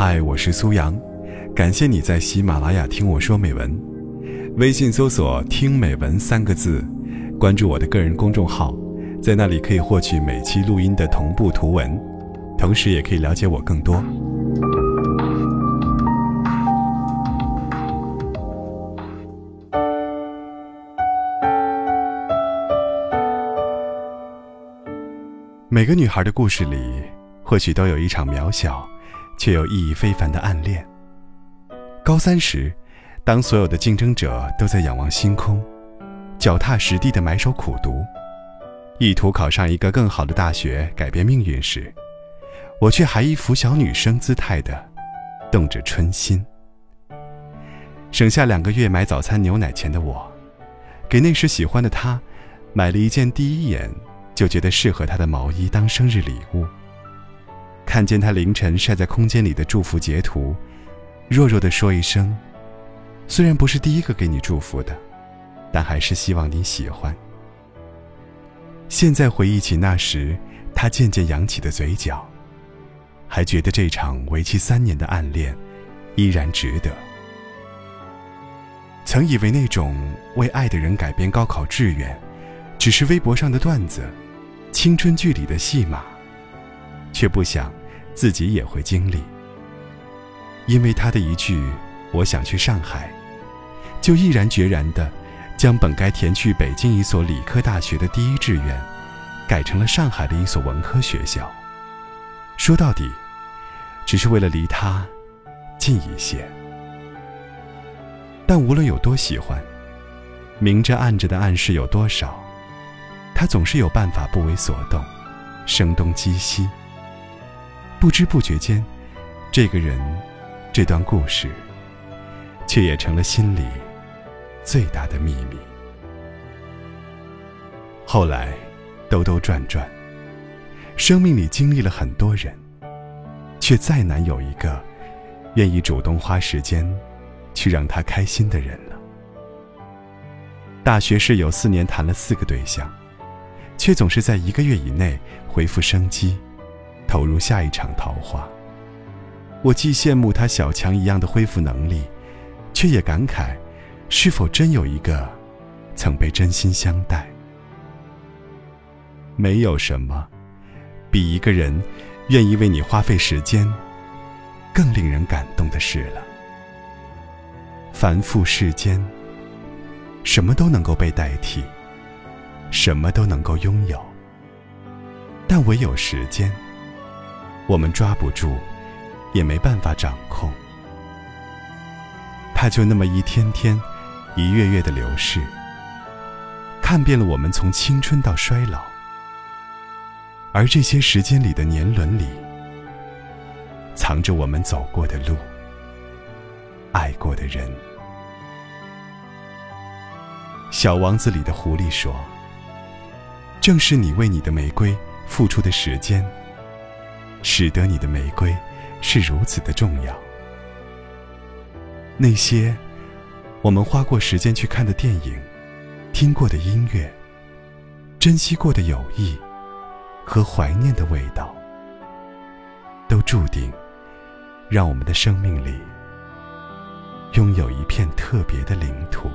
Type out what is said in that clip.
嗨，我是苏阳，感谢你在喜马拉雅听我说美文。微信搜索“听美文”三个字，关注我的个人公众号，在那里可以获取每期录音的同步图文，同时也可以了解我更多。每个女孩的故事里，或许都有一场渺小却又意义非凡的暗恋。高三时，当所有的竞争者都在仰望星空，脚踏实地的埋首苦读，意图考上一个更好的大学，改变命运时，我却还一副小女生姿态的，动着春心。省下两个月买早餐牛奶钱的我，给那时喜欢的他，买了一件第一眼。就觉得适合他的毛衣当生日礼物。看见他凌晨晒在空间里的祝福截图，弱弱的说一声：“虽然不是第一个给你祝福的，但还是希望你喜欢。”现在回忆起那时他渐渐扬起的嘴角，还觉得这场为期三年的暗恋依然值得。曾以为那种为爱的人改变高考志愿，只是微博上的段子。青春剧里的戏码，却不想自己也会经历。因为他的一句“我想去上海”，就毅然决然地将本该填去北京一所理科大学的第一志愿，改成了上海的一所文科学校。说到底，只是为了离他近一些。但无论有多喜欢，明着暗着的暗示有多少。他总是有办法不为所动，声东击西。不知不觉间，这个人，这段故事，却也成了心里最大的秘密。后来，兜兜转转，生命里经历了很多人，却再难有一个愿意主动花时间去让他开心的人了。大学室友四年谈了四个对象。却总是在一个月以内恢复生机，投入下一场桃花。我既羡慕他小强一样的恢复能力，却也感慨，是否真有一个曾被真心相待？没有什么比一个人愿意为你花费时间更令人感动的事了。凡复世间，什么都能够被代替。什么都能够拥有，但唯有时间，我们抓不住，也没办法掌控。它就那么一天天、一月月的流逝，看遍了我们从青春到衰老。而这些时间里的年轮里，藏着我们走过的路，爱过的人。小王子里的狐狸说。正是你为你的玫瑰付出的时间，使得你的玫瑰是如此的重要。那些我们花过时间去看的电影、听过的音乐、珍惜过的友谊和怀念的味道，都注定让我们的生命里拥有一片特别的领土。